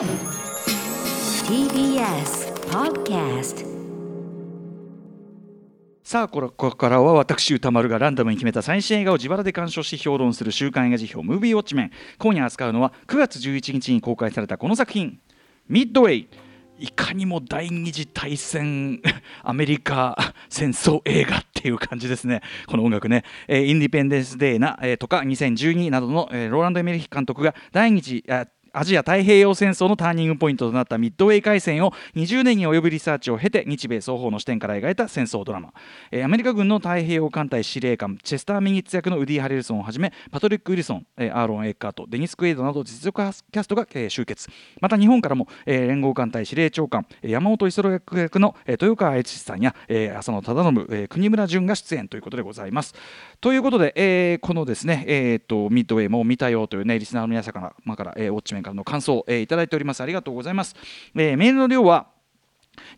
TBS Podcast さあこここからは私歌丸がランダムに決めた最新映画を自腹で鑑賞し評論する週刊映画辞表「ムービーウォッチメン」今夜扱うのは9月11日に公開されたこの作品「ミッドウェイ」いかにも第二次大戦 アメリカ戦争映画っていう感じですね、この音楽ね、えーインディペンデンス・デーな、えーとか2012などの、えーローランド・エメリヒ監督が第二次あアジア太平洋戦争のターニングポイントとなったミッドウェー海戦を20年に及ぶリサーチを経て日米双方の視点から描いた戦争ドラマ、えーアメリカ軍の太平洋艦隊司令官チェスター・ミニッツ役のウディ・ハレルソンをはじめパトリック・ウィルソン、えーアーロン・エッカートデニス・クエイドなど実力キャストが、えー集結。また日本からも、えー連合艦隊司令長官山本五十郎役の、えー豊川悦司さんや、えー浅野忠信、えー国村淳が出演ということでございます。ということで、えーこのですね、えーとミッドウェイも見たよというねリスナーの皆様から,、まあからえーウォッチメ年からの感想、えーいただいておりますありがとうございます、えーメールの量は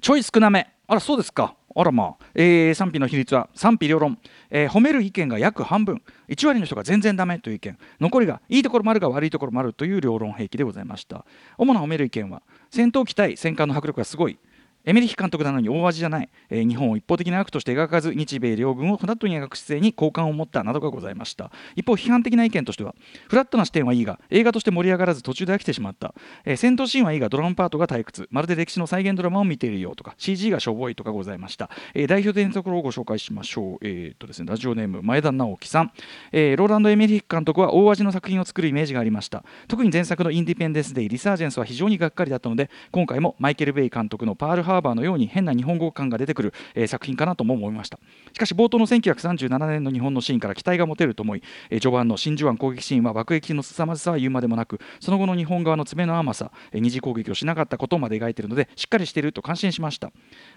ちょい少なめ。あらそうですか。あらまあ、えー賛否の比率は賛否両論、えー褒める意見が約半分。1割の人が全然ダメという意見。残りがいいところもあるが悪いところもあるという両論兵器でございました。主な褒める意見は戦闘機対戦艦の迫力がすごい。エメリヒ監督なのに大味じゃない、えー日本を一方的な悪として描かず日米両軍をフラットに描く姿勢に好感を持ったなどがございました。一方批判的な意見としてはフラットな視点はいいが映画として盛り上がらず途中で飽きてしまった、えー戦闘シーンはいいがドラマパートが退屈。まるで歴史の再現ドラマを見ているよとか CG がしょぼいとかございました、えー代表的なところをご紹介しましょう、えーっとですね、ラジオネーム前田直樹さん、えーローランド・エメリヒ監督は大味の作品を作るイメージがありました。特に前作のインディペンデンス・デイ・リサージェンスは非常にがっかりだったので今回もマイケル・ベイ監督のパール・ハーバーのように変な日本語感が出てくる、えー作品かなとも思いました。しかし冒頭の1937年の日本のシーンから期待が持てると思い、えー序盤の真珠湾攻撃シーンは爆撃の凄まじさは言うまでもなくその後の日本側の爪の甘さ、えー二次攻撃をしなかったことまで描いているのでしっかりしていると感心しました。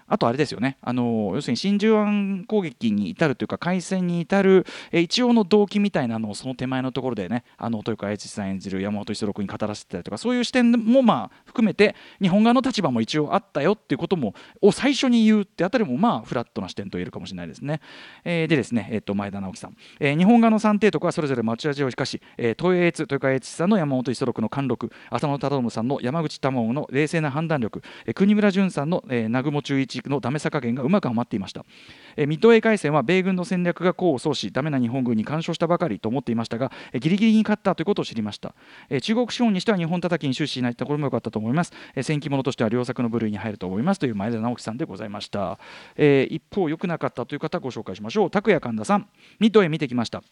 あとあれですよね、あの要するに真珠湾攻撃に至るというか、海戦に至る、えー一応の動機みたいなのをその手前のところでね、あの豊川悦司さん演じる山本五十六に語らせてたりとか、そういう視点もまあ含めて、日本側の立場も一応あったよっていうことこともを最初に言うってあたりも、まあ、フラットな視点と言えるかもしれないですね。えーでですね、えー、と前田直樹さん、えー日本側の三帝徳はそれぞれ持ち味を生かし、えー、東映越豊川悦司さんの山本五十六の貫禄、浅野忠信さんの山口玉緒の冷静な判断力、えー国村淳さんの、えー南雲忠一のダメさ加減がうまくはまっていました、えーミッドウェー海戦は米軍の戦略が功を奏しダメな日本軍に干渉したばかりと思っていましたが、えーギリギリに勝ったということを知りました、えー中国資本にしては日本叩きに終始しないところも良かったと思います、えー戦記物としては良作の部類に入ると思います。という前田直樹さんでございました、えー一方良くなかったという方ご紹介しましょう。拓也神田さん。ミッドウェイ見てきました。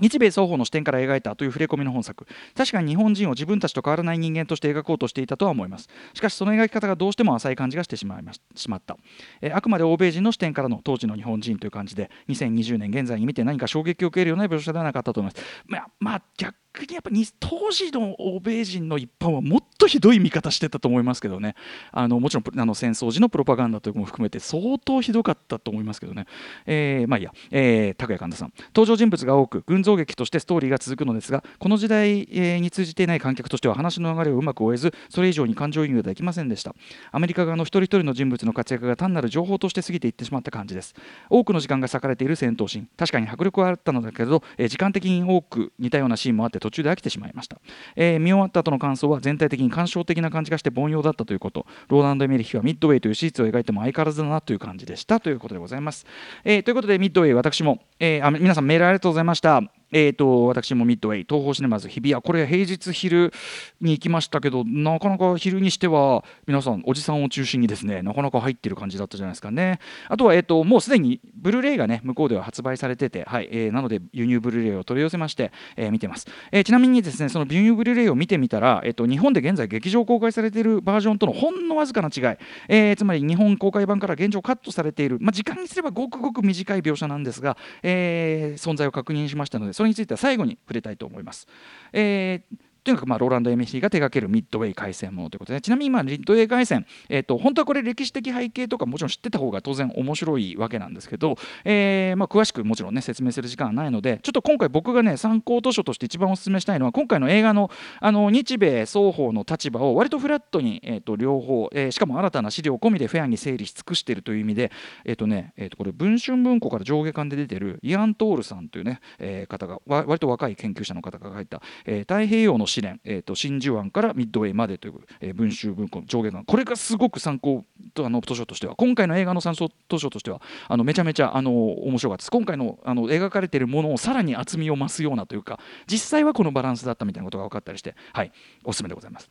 日米双方の視点から描いたという触れ込みの本作。確かに日本人を自分たちと変わらない人間として描こうとしていたとは思います。しかしその描き方がどうしても浅い感じがしてしまいまししまった、えーあくまで欧米人の視点からの当時の日本人という感じで2020年現在に見て何か衝撃を受けるような描写ではなかったと思います。まあ、まあ、逆にやっぱに当時の欧米人の一般はもっとひどい見方してたと思いますけどね。あのもちろんあの戦争時のプロパガンダというのも含めて相当ひどかったと思いますけどね、えーまあいいや、えー、拓也神田さん。登場人物が多く群像劇としてストーリーが続くのですがこの時代、に通じていない観客としては話の流れをうまく終えずそれ以上に感情移入ができませんでした。アメリカ側の一人一人の人物の活躍が単なる情報として過ぎていってしまった感じです。多くの時間が割かれている戦闘シーン。確かに迫力はあったのだけど、え時間的に多く似たようなシーンもあって途中で飽きてしまいました、えー見終わった後の感想は全体的に感傷的な感じがして凡庸だったということ。ローランド・エメリヒはミッドウェイという史実を描いても相変わらずだなという感じでしたということでございます、えーということでミッドウェイ私も、えーあ皆さんメールありがとうございました。えー、と私もミッドウェイ東宝シネマズ日比谷。これ平日昼に行きましたけどなかなか昼にしては皆さんおじさんを中心にですねなかなか入ってる感じだったじゃないですかね。あとは、えー、ともうすでにブルーレイがね向こうでは発売されてて、はいえーなので輸入ブルーレイを取り寄せまして、えー見てます、えーちなみにですねその輸入ブルーレイを見てみたら、えー、と日本で現在劇場公開されているバージョンとのほんのわずかな違い、えーつまり日本公開版から現状カットされている、まあ、時間にすればごくごく短い描写なんですが、えー存在を確認しましたのでそれについては最後に触れたいと思います。えーとにかくまあローランド・エメヒが手掛けるミッドウェイ海戦ものということでちなみにまあミッドウェイ海戦、えー、と本当はこれ歴史的背景とかもちろん知ってた方が当然面白いわけなんですけど、えーまあ、詳しくもちろんね説明する時間はないのでちょっと今回僕がね参考図書として一番お勧めしたいのは今回の映画のあの日米双方の立場を割とフラットに、えー、と両方、えーしかも新たな資料込みでフェアに整理し尽くしているという意味で、えーとねえー、とこれ文春文庫から上下巻で出てるイアン・トールさんというね、えー方が割と若い研究者の方が書いた、えー太平洋の試練、えー、と真珠湾からミッドウェイまでという、えー、文集文庫の上下巻これがすごく参考とあの図書としては。今回の映画の参考図書としてはあのめちゃめちゃあの面白かったです。今回のあの描かれているものをさらに厚みを増すようなというか実際はこのバランスだったみたいなことが分かったりしてはい。おすすめでございます。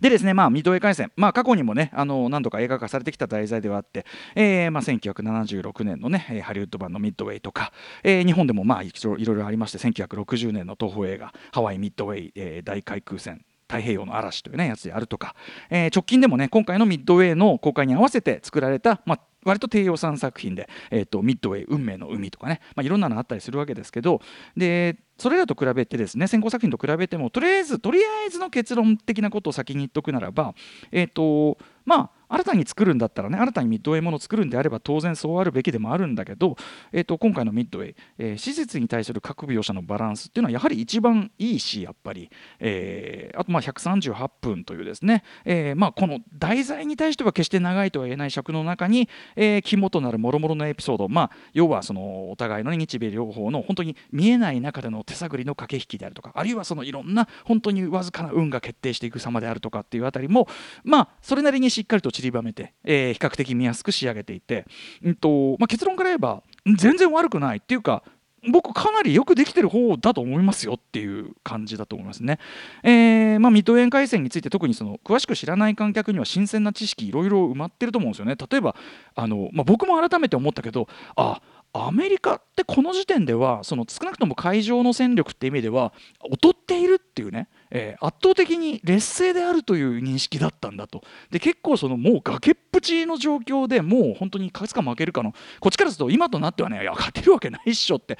でですね、まあ、ミッドウェー海戦、まあ、過去にもね、あの何度か映画化されてきた題材ではあって、えーまあ、1976年のね、ハリウッド版のミッドウェイとか、えー、日本でもまあいろいろありまして、1960年の東方映画、ハワイミッドウェイ、えー、大海空戦、太平洋の嵐という、ね、やつであるとか、えー、直近でもね今回のミッドウェイの公開に合わせて作られた、まあ、割と低予算作品で、えーと、ミッドウェイ運命の海とかね、まあ、いろんなのあったりするわけですけどでそれらと比べてですね先行作品と比べてもとりあえずとりあえずの結論的なことを先に言っとくならばえっ、ー、とまあ新たに作るんだったらね新たにミッドウェイものを作るんであれば当然そうあるべきでもあるんだけど、えー、と今回のミッドウェイ、えー、施設に対する各描写のバランスっていうのはやはり一番いいしやっぱり、えー、あとまあ138分というですね、えー、まあこの題材に対しては決して長いとは言えない尺の中に、えー、肝となる諸々のエピソード、まあ、要はそのお互いの日米両方の本当に見えない中での手探りの駆け引きであるとかあるいはそのいろんな本当にわずかな運が決定していく様であるとかっていうあたりもまあそれなりにしっかりと散りばめて、えー、比較的見やすく仕上げていて、うんとまあ、結論から言えば全然悪くないっていうか僕かなりよくできてる方だと思いますよっていう感じだと思いますね。えーまあ、ミッドウェー海戦について特にその詳しく知らない観客には新鮮な知識いろいろ埋まってると思うんですよね。例えばあの、まあ、僕も改めて思ったけどあアメリカってこの時点ではその少なくとも海上の戦力って意味では劣っているっていうねえー、圧倒的に劣勢であるという認識だったんだと。で結構そのもう崖っぷちの状況でもう本当に勝つか負けるかのこっちからすると今となってはねいや勝てるわけないっしょって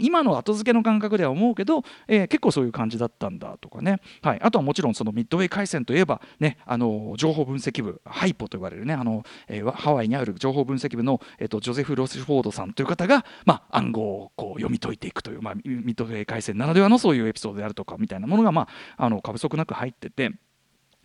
今の後付けの感覚では思うけど、えー、結構そういう感じだったんだとかね、はい、あとはもちろんそのミッドウェー海戦といえば、ね、あの情報分析部ハイポと呼ばれるねあの、えー、ハワイにある情報分析部の、えーと、ジョゼフ・ロスフォードさんという方が、まあ、暗号をこう読み解いていくという、まあ、ミッドウェー海戦ならではのそういうエピソードであるとかみたいなものが、まあ、あの過不足なく入ってて、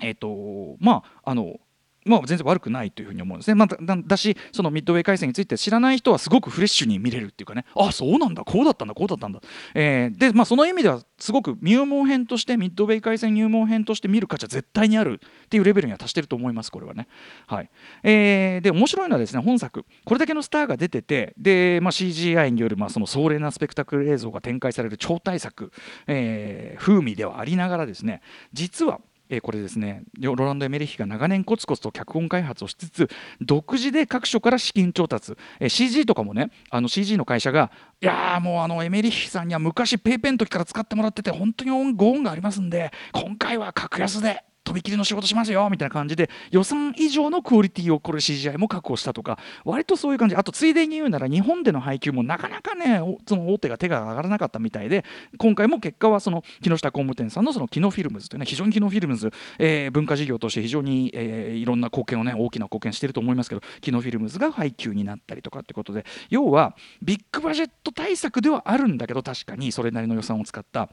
えーとまあ、あのまあ、全然悪くないというふうに思うんですね。まあ、だだしそのミッドウェー回線について知らない人はすごくフレッシュに見れるっていうかねあそうなんだこうだったんだこうだったんだ。えー、で、まあ、その意味ではすごく入門編としてミッドウェー回線入門編として見る価値は絶対にあるっていうレベルには達してると思いますこれはね。はいえー、で面白いのはですね本作これだけのスターが出ててで、まあ、CGI によるまあその壮麗なスペクタクル映像が展開される超大作、えー、風味ではありながらですね実はえこれですねロランド・エメリヒが長年コツコツと脚本開発をしつつ独自で各所から資金調達、え CG とかもねあの CG の会社がいやもうあのエメリヒさんには昔 PayPay の時から使ってもらってて本当にご恩がありますんで今回は格安でとびきりの仕事しますよみたいな感じで予算以上のクオリティをこれ CGI も確保したとか割とそういう感じ。あとついでに言うなら日本での配給もなかなかねその大手が手が上がらなかったみたいで今回も結果はその木下工務店さんのそのキノフィルムズというね非常にキノフィルムズ、え、文化事業として非常に、えー、いろんな貢献をね大きな貢献してると思いますけどキノフィルムズが配給になったりとかってことで要はビッグバジェット対策ではあるんだけど確かにそれなりの予算を使った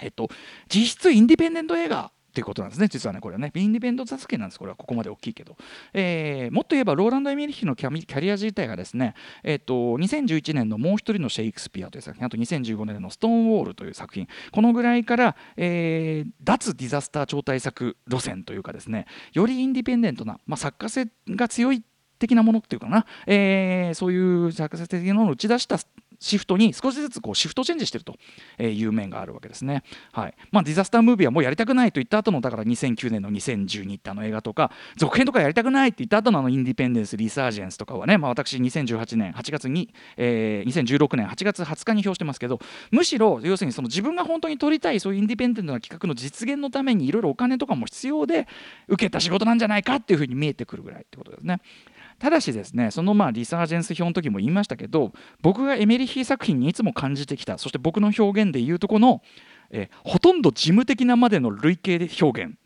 えっと、実質インディペンデント映画っていうことなんですね、実はね、これはね、インディペンド助けなんです、これは。ここまで大きいけど。えー、もっと言えば、ローランド・エミリヒのキャリア自体がですね、えーと、2011年のもう一人のシェイクスピアという作品、あと2015年のストーンウォールという作品、このぐらいから、えー、脱ディザスター超大作路線というかですね、よりインディペンデントな、まあ、作家性が強い的なものっていうかな、えー、そういう作家性的なものを打ち出したシフトに少しずつこうシフトチェンジしてるという面があるわけですね。はいまあ、ディザスタームービーはもうやりたくないと言った後のだから2009年の2012ってあの映画とか続編とかやりたくないって言った後のあのインディペンデンス・リサージェンスとかはね、まあ、私2018年8月に、えー、2016年8月20日に表してますけどむしろ要するにその自分が本当に撮りたいそういうインディペンデントな企画の実現のためにいろいろお金とかも必要で受けた仕事なんじゃないかっていうふうに見えてくるぐらいってことですね。ただしですねそのまあリサージェンス表の時も言いましたけど僕がエメリヒー作品にいつも感じてきたそして僕の表現で言うとこの、えほとんど事務的なまでの累計で表現。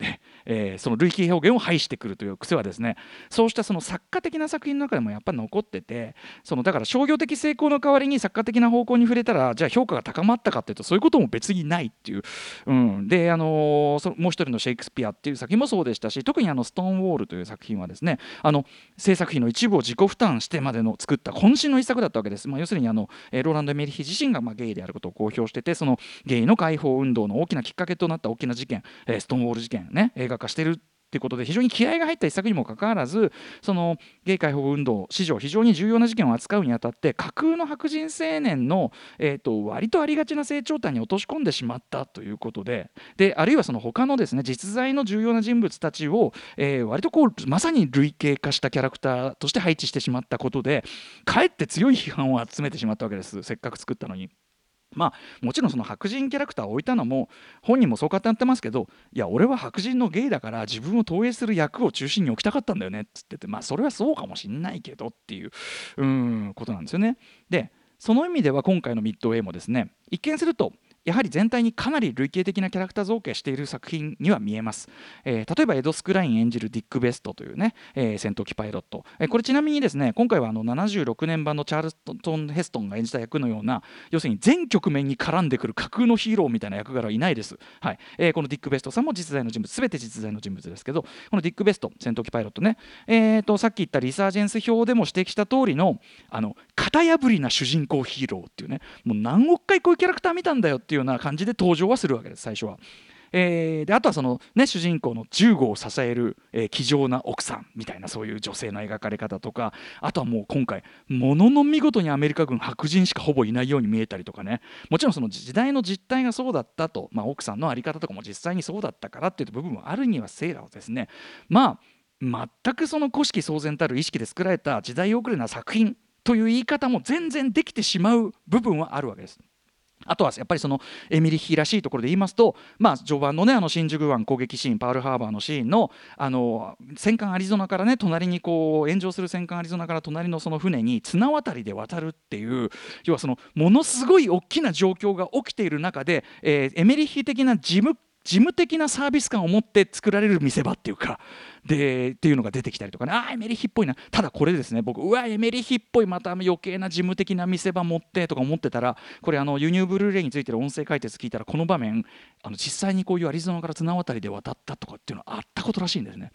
えー、その類型表現を排してくるという癖はですねそうしたその作家的な作品の中でもやっぱ残っててそのだから商業的成功の代わりに作家的な方向に触れたらじゃあ評価が高まったかっていうとそういうことも別にないっていう、うん、であのそもう一人のシェイクスピアっていう作品もそうでしたし特にあのストーンウォールという作品はですねあの制作費の一部を自己負担してまでの作った渾身の一作だったわけです、まあ、要するにあのえローランド・エメリヒ自身がまあゲイであることを公表しててそのゲイの解放運動の大きなきっかけとなった大きな事件、えー、ストーンウォール事件ね映画化してるってことで非常に気合が入った一作にもかかわらずそのゲイ解放運動史上非常に重要な事件を扱うにあたって架空の白人青年の、えーと、割とありがちな成長点に落とし込んでしまったということでであるいはその他のですね実在の重要な人物たちを、えー、割とこうまさに類型化したキャラクターとして配置してしまったことでかえって強い批判を集めてしまったわけですせっかく作ったのに。まあもちろんその白人キャラクターを置いたのも本人もそう語ってますけどいや俺は白人のゲイだから自分を投影する役を中心に置きたかったんだよねっつっててまあそれはそうかもしんないけどっていううんことなんですよね。でその意味では今回のミッドウェイもですね一見するとやはり全体にかなり類型的なキャラクター造形している作品には見えます、えー、例えばエド・スクライン演じるディック・ベストというね、えー、戦闘機パイロット、えー、これちなみにですね今回はあの76年版のチャールトン・ヘストンが演じた役のような要するに全局面に絡んでくる架空のヒーローみたいな役柄はいないです、はい。えー、このディック・ベストさんも実在の人物全て実在の人物ですけどこのディック・ベスト戦闘機パイロットね、えーと、さっき言ったリサージェンス表でも指摘した通りのあの型破りな主人公ヒーローっていうねもう何億回こういうキャラクター見たんだよっていうような感じで登場はするわけです最初は。えー、であとはその、ね、主人公の銃後を支える、えー、気丈な奥さんみたいなそういう女性の描かれ方とかあとはもう今回ものの見事にアメリカ軍白人しかほぼいないように見えたりとかねもちろんその時代の実態がそうだったと、まあ、奥さんの在り方とかも実際にそうだったからっていう部分もあるにはせいらをですねまあ全くその古式騒然たる意識で作られた時代遅れな作品という言い方も全然できてしまう部分はあるわけです。あとはやっぱりそのエミリヒらしいところで言いますと、まあ、序盤のねあの新宿湾攻撃シーンパールハーバーのシーンのあの戦艦アリゾナからね隣にこう炎上する戦艦アリゾナから隣のその船に綱渡りで渡るっていう要はそのものすごい大きな状況が起きている中で、えー、エメリヒ的な事務事務的なサービス感を持って作られる見せ場っていうかでっていうのが出てきたりとかね。ああエメリヒっぽいな。ただこれですね僕うわエメリヒっぽい。また余計な事務的な見せ場持ってとか思ってたらこれあの輸入ブルーレイについてる音声解説聞いたらこの場面あの実際にこういうアリゾナから綱渡りで渡ったとかっていうのはあったことらしいんですね。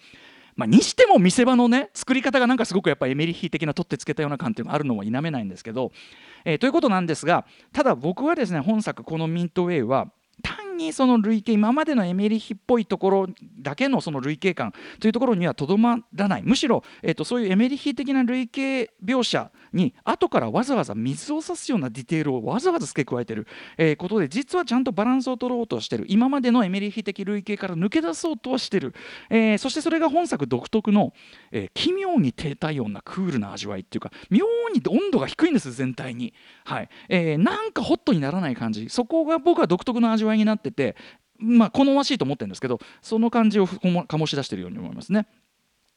まあ、にしても見せ場のね作り方がなんかすごくやっぱエメリヒ的な取ってつけたような感っていうのがあるのも否めないんですけど、えー、ということなんですがただ僕はですね本作このミントウェイはにその類型今までのエメリヒっぽいところだけのその類型感というところにはとどまらない。むしろ、えーと、そういうエメリヒ的な類型描写に後からわざわざ水を差すようなディテールをわざわざ付け加えてる、えー、ことで実はちゃんとバランスを取ろうとしてる。今までのエメリヒ的類型から抜け出そうとはしてる、えー、そしてそれが本作独特の、えー、奇妙に低体温なクールな味わいっていうか妙に温度が低いんです全体に、はい。えー、なんかホットにならない感じ。そこが僕は独特の味わいになっててまあ好ましいと思ってるんですけどその感じを醸し出してるように思いますね。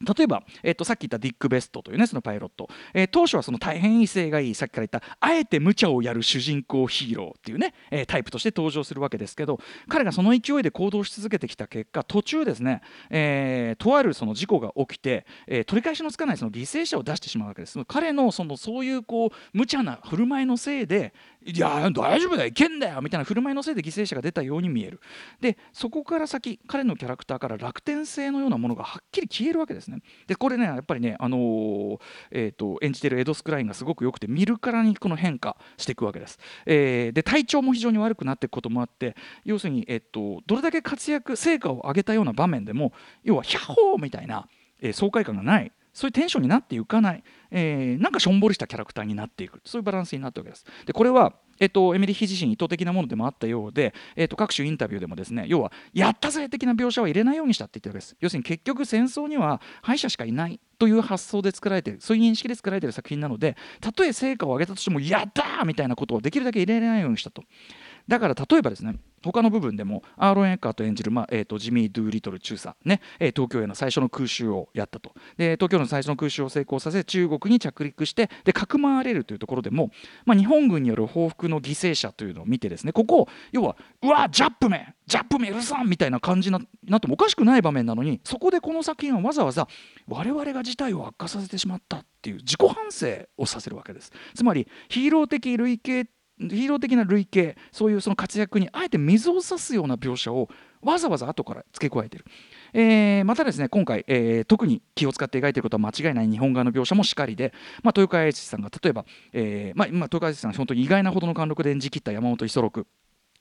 例えば、えーと、さっき言ったディック・ベストというねそのパイロット、えー、当初はその大変威勢がいいさっきから言ったあえて無茶をやる主人公ヒーローっていうね、えー、タイプとして登場するわけですけど彼がその勢いで行動し続けてきた結果途中ですね、えー、とあるその事故が起きて、えー、取り返しのつかないその犠牲者を出してしまうわけです。彼のそのそういうこう無茶な振る舞いのせいでいや大丈夫だよいけんだよみたいな振る舞いのせいで犠牲者が出たように見える。でそこから先彼のキャラクターから楽天性のようなものがはっきり消えるわけですね。でこれねやっぱりね、あのー、えーと、演じてるエド・スクラインがすごく良くて見るからにこの変化していくわけです、えー、で体調も非常に悪くなっていくこともあって要するに、えーと、どれだけ活躍成果を上げたような場面でも要はヒャッホーみたいな、えー、爽快感がない。そういうテンションになっていかない、えー、なんかしょんぼりしたキャラクターになっていく。そういうバランスになったわけです。でこれはえっと、エミリヒ自身意図的なものでもあったようで、えっと、各種インタビューでもですね要はやったぜ的な描写は入れないようにしたって言ってるわけです。要するに結局戦争には敗者しかいないという発想で作られてるそういう認識で作られてる作品なのでたとえ成果を上げたとしてもやったーみたいなことをできるだけ入れられないようにしたと。だから例えばですね他の部分でもアーロン・エッカート演じる、まあえー、とジミー・ドゥリトル中佐、ねえー東京への最初の空襲をやったと。で東京の最初の空襲を成功させ中国に着陸してでかくまわれるというところでも、まあ、日本軍による報復の犠牲者というのを見てですねここ要はうわジャップメンジャップメルさんみたいな感じになってもおかしくない場面なのにそこでこの作品はわざわざ我々が事態を悪化させてしまったっていう自己反省をさせるわけです。つまりヒーロー的類型ヒーロー的な類型そういうその活躍にあえて水を差すような描写をわざわざ後から付け加えてる、えーまたですね今回、えー特に気を使って描いてることは間違いない日本側の描写もしかりで、まあ、豊川栄一さんが例えば、えーまあ、今豊川栄一さんが本当に意外なほどの貫禄で演じきった山本五十六。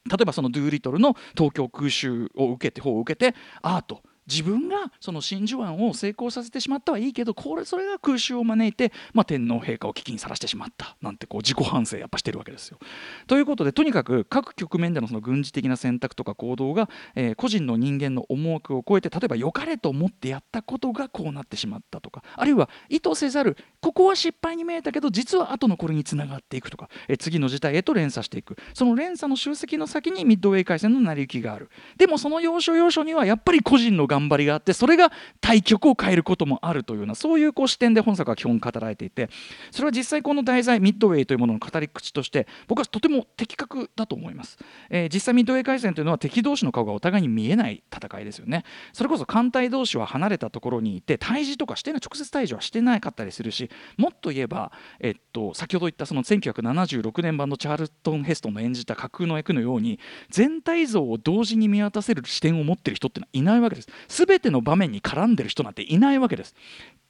例えばそのドゥーリトルの東京空襲を受けて方を受けてアート。自分がその真珠湾を成功させてしまったはいいけどこれそれが空襲を招いて、まあ、天皇陛下を危機にさらしてしまったなんてこう自己反省やっぱしてるわけですよ。ということでとにかく各局面でのその軍事的な選択とか行動が、えー個人の人間の思惑を超えて例えば良かれと思ってやったことがこうなってしまったとかあるいは意図せざるここは失敗に見えたけど実は後のこれにつながっていくとか、えー次の事態へと連鎖していくその連鎖の集積の先にミッドウェー海戦の成り行きがあるでもその要所要所にはやっぱり個人の頑張りがあってそれが対局を変えることもあるというようなそういうこう視点で本作は基本語られていてそれは実際この題材ミッドウェイというものの語り口として僕はとても的確だと思います、えー実際ミッドウェイ海戦というのは敵同士の顔がお互いに見えない戦いですよね。それこそ艦隊同士は離れたところにいて対峙とかしてない直接対峙はしてなかったりするしもっと言えば、えっと、先ほど言ったその1976年版のチャールトン・ヘストンの演じた架空の役のように全体像を同時に見渡せる視点を持ってる人ってのはいないわけです。全ての場面に絡んでる人なんていないわけです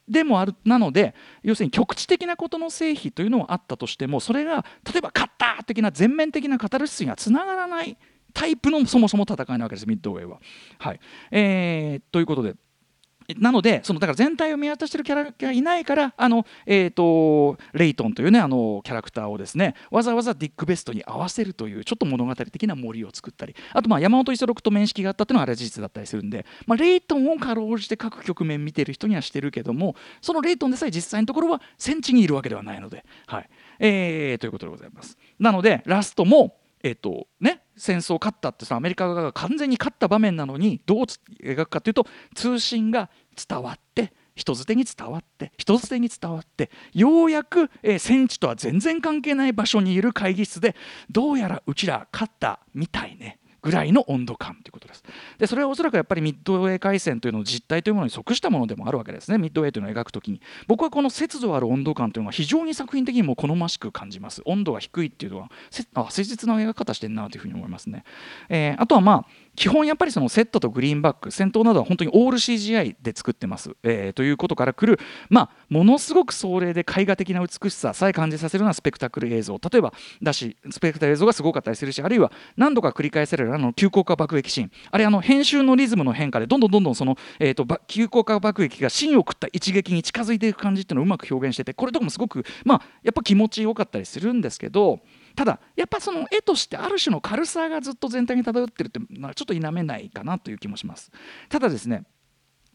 でもあるなので要するに局地的なことの成否というのはあったとしてもそれが例えば勝った的な全面的なカタルシスにはつながらないタイプのそもそも戦いなわけですミッドウェーは。はいえーということでなのでそのだから全体を見渡してるキャラがいないからあの、えー、とレイトンというねあのキャラクターをですねわざわざディック・ベストに合わせるというちょっと物語的な森を作ったり。あとまあ山本五十六と面識があったというのはあれは事実だったりするんで、まあ、レイトンをかろうじて各局面見てる人にはしてるけどもそのレイトンでさえ実際のところは戦地にいるわけではないので、はい。えーということでございます。なのでラストもえっとね、戦争勝ったってさアメリカ側が完全に勝った場面なのにどう描くかというと通信が伝わって人づてに伝わって人づてに伝わってようやく、えー戦地とは全然関係ない場所にいる会議室でどうやらうちら勝ったみたいねぐらいの温度感ということ。です。でそれはおそらくやっぱりミッドウェー海戦というのの実態というものに即したものでもあるわけですね。ミッドウェーというのを描くときに。僕はこの節度ある温度感というのは非常に作品的にも好ましく感じます。温度が低いっていうのはせあ誠実な描き方してるなというふうに思いますね、えーあとはまあ基本やっぱりそのセットとグリーンバック戦闘などは本当にオール CGI で作ってます、えーということからくる、まあ、ものすごく壮麗で絵画的な美しささえ感じさせるようなスペクタクル映像。例えばだしスペクタル映像がすごかったりするしあるいは何度か繰り返されるあの急降下爆撃シーン。あれあの編集のリズムの変化でどんどんどんどんその、えー、と急降下爆撃が芯を食った一撃に近づいていく感じっていうのをうまく表現しててこれとかもすごくまあやっぱ気持ちよかったりするんですけどただやっぱその絵としてある種の軽さがずっと全体に漂ってるっていうのはちょっと否めないかなという気もします。ただですね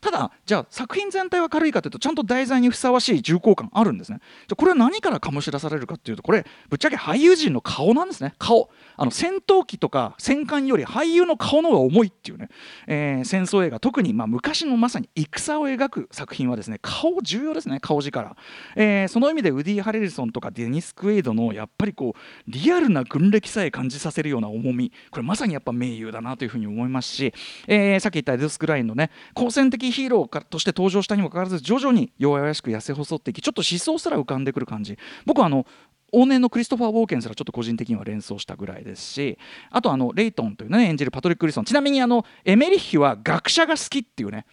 ただじゃあ作品全体は軽いかというとちゃんと題材にふさわしい重厚感あるんですね。じゃこれは何から醸し出されるかっていうとこれぶっちゃけ俳優陣の顔なんですね。顔。あの戦闘機とか戦艦より俳優の顔の方が重いっていうね、えー戦争映画特にまあ昔のまさに戦を描く作品はですね顔重要ですね。顔力、えーその意味でウディ・ハレルソンとかデニス・クエイドのやっぱりこうリアルな軍歴さえ感じさせるような重み。これまさにやっぱ名優だなというふうに思いますし、えーさっき言ったエドス・クラインのね好戦的ヒーローかとして登場したにもかかわらず徐々に弱々しく痩せ細っていきちょっと思想すら浮かんでくる感じ。僕はあの往年のクリストファー・ウォーケンすらちょっと個人的には連想したぐらいですしあとあのレイトンというね演じるパトリック・ウィルソン。ちなみにあのエメリッヒは学者が好きっていうね。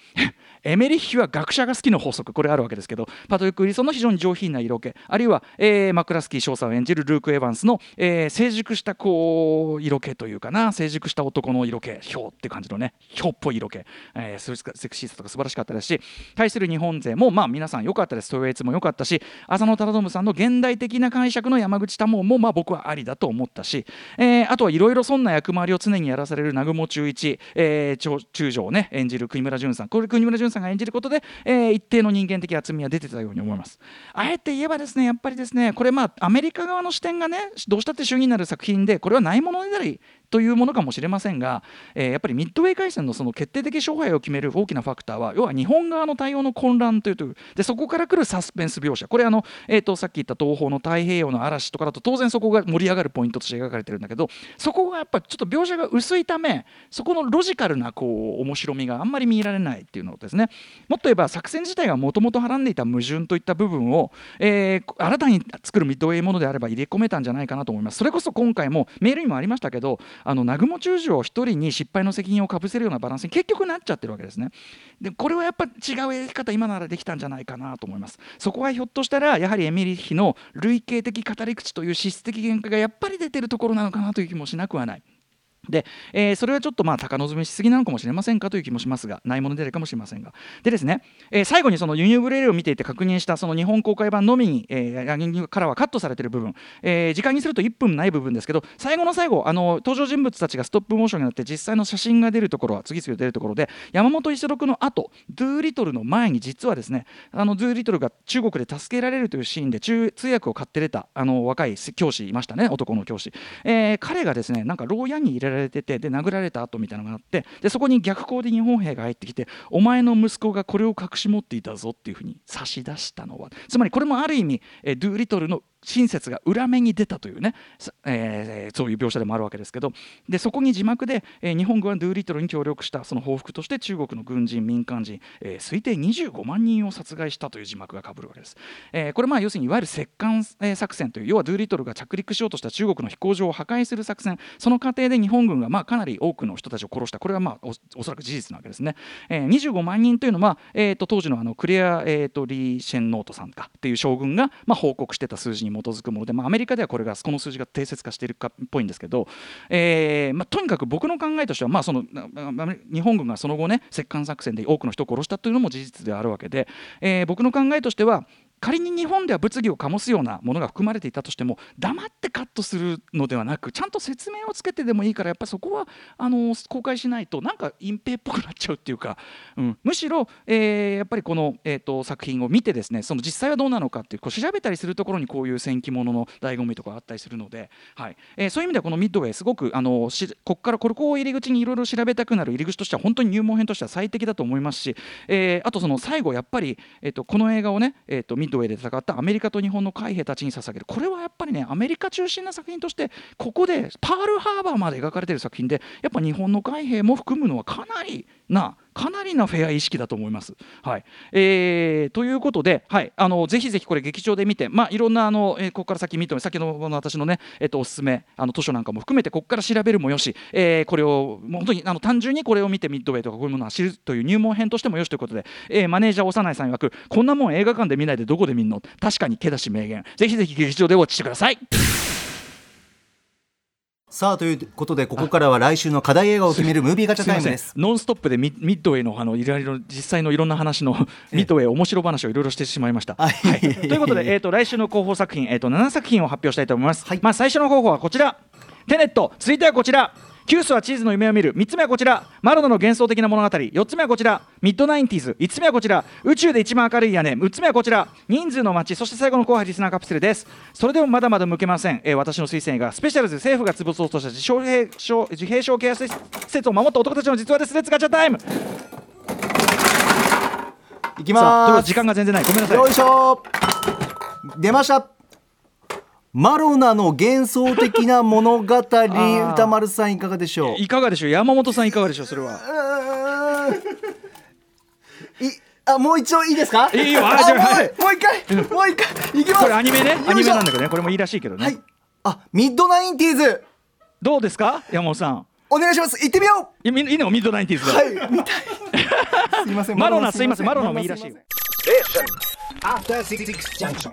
エメリッヒは学者が好きの法則これあるわけですけどパトリック・ウィルソンの非常に上品な色気あるいは、えーマクラスキー少佐を演じるルーク・エヴァンスの、えー成熟したこう色気というかな成熟した男の色気ひょうって感じのねひょうっぽい色気、えーセクシーさとか素晴らしかったですし対する日本勢もまあ皆さん良かったです。トヨエイツも良かったし浅野忠信さんの現代的な解釈の山口多門もまあ僕はありだと思ったし、えー、あとはいろいろそんな役回りを常にやらされる南雲中一、えー、中将をね演じる国村淳さんこれ国村淳さんさんが演じることで、えー、一定の人間的厚みは出てたように思います。あえて言えばですねやっぱりですねこれまあアメリカ側の視点がねどうしたって主義になる作品でこれはないものねだりというものかもしれませんが、えー、やっぱりミッドウェー回戦のその決定的勝敗を決める大きなファクターは要は日本側の対応の混乱というとでそこから来るサスペンス描写。これあの、えーと、さっき言った東方の太平洋の嵐とかだと当然そこが盛り上がるポイントとして描かれてるんだけどそこがやっぱちょっと描写が薄いためそこのロジカルなこう面白みがあんまり見られないっていうのですね。もっと言えば作戦自体がもともとはらんでいた矛盾といった部分を、えー、新たに作るミッドウェイものであれば入れ込めたんじゃないかなと思います。それこそ今回もメールにもありましたけどあの南雲中将1人に失敗の責任をかぶせるようなバランスに結局なっちゃってるわけですね。でこれはやっぱ違うやり方今ならできたんじゃないかなと思います。そこはひょっとしたらやはりエミリヒの類型的語り口という資質的限界がやっぱり出てるところなのかなという気もしなくはない。で、えー、それはちょっとまあ高望みしすぎなのかもしれませんかという気もしますがないものであるかもしれませんが。でですね、えー、最後にその輸入ブレールを見ていて確認したその日本公開版のみに、えー、からはカットされている部分、えー、時間にすると1分ない部分ですけど最後の最後あの登場人物たちがストップモーションになって実際の写真が出るところは次々出るところで山本五十六の後ドゥーリトルの前に実はですねあのドゥーリトルが中国で助けられるというシーンで中通訳を買って出たあの若い教師いましたね男の教師、えー、彼がですねなんか牢屋に入れられられててで殴られた後みたいなのがあってでそこに逆光で日本兵が入ってきてお前の息子がこれを隠し持っていたぞっていうふうに差し出したのはつまりこれもある意味、えドゥーリトルの親切が裏目に出たというね、えー、そういう描写でもあるわけですけどでそこに字幕で、えー、日本軍はドゥーリトルに協力したその報復として中国の軍人民間人、えー、推定25万人を殺害したという字幕がかぶるわけです、えー、これまあ要するにいわゆる折艦、え、作戦という要はドゥーリトルが着陸しようとした中国の飛行場を破壊する作戦。その過程で日本軍がまあかなり多くの人たちを殺した。これはまあおそらく事実なわけですね、えー、25万人というのは、えー、と当時のあのクレア、えー、とリー・シェンノートさんかっていう将軍が、まあ、報告してた数字に基づくもので、まあ、アメリカではこれがこの数字が定説化しているかっぽいんですけど、えーまあ、とにかく僕の考えとしては、まあ、その日本軍がその後ね折艦作戦で多くの人を殺したというのも事実であるわけで、えー、僕の考えとしては仮に日本では物議を醸すようなものが含まれていたとしても黙ってカットするのではなくちゃんと説明をつけてでもいいからやっぱそこはあの公開しないとなんか隠蔽っぽくなっちゃうっていうか、うん、むしろ、えー、やっぱりこの、えーと、作品を見てですねその実際はどうなのかっていうこう調べたりするところにこういう戦記物の醍醐味とかあったりするので、はい。えー、そういう意味ではこのミッドウェイすごくあのここからここを入り口にいろいろ調べたくなる入り口としては本当に入門編としては最適だと思いますし、えー、あとその最後やっぱり、えーと、この映画をね、えーとミッドウェイで戦ったアメリカと日本の海兵たちに捧げる。これはやっぱりねアメリカ中心な作品としてここでパールハーバーまで描かれてる作品でやっぱ日本の海兵も含むのはかなりなかなりなフェア意識だと思います。はいえー、ということで、はい、あのぜひぜひこれ劇場で見て、まあ、いろんなあの、えー、ここから先見て先の私のね、えー、とおすすめあの図書なんかも含めてここから調べるもよし、えー、これをもう本当にあの単純にこれを見てミッドウェイとかこういうものを知るという入門編としてもよしということで、えー、マネージャー幼いさん曰くこんなもん映画館で見ないでどこで見んの？確かに手出し名言ぜひぜひ劇場でウォッチしてください。さあということでここからは来週の課題映画を決めるムービーガチャタイムです。ノンストップでミッドウェイのあのいろいろ実際のいろんな話のミッドウェイ面白話をいろいろしてしまいました。はい、ということで、えーと、来週の候補作品、えーと、と7作品を発表したいと思います。はい、まあ、最初の候補はこちら。テネット。続いてはこちらキュースはチーズの夢を見る。3つ目はこちら。マロナの幻想的な物語。4つ目はこちら。ミッドナインティーズ。5つ目はこちら。宇宙で一番明るい屋根。6つ目はこちら。人数の町。そして最後の後輩リスナーカプセルです。それでもまだまだ負けません、えー、私の推薦がスペシャルズ。政府が潰そうとした自閉症自閉症ケア施設を守った男たちの実話です。 Let's ガチャタイム。いきます。時間が全然ない。ごめんなさい。よいしょ。出ましたマロナの幻想的な物語。宇多丸さんいかがでしょう？いかがでしょう？山本さんいかがでしょう？それは。いあもう一応いいですか？いいよ。もうもう一回もう一回。いきます。これアニメね？アニメなんだけどね。これもいいらしいけどね、はい、あミッドナインティーズ。どうですか？山本さん。お願いします。行ってみよう。いいいの？ミッドナインティーズはい。見たい。すいません。マロナすいません。マロナもいいらしいえ After 66 junction.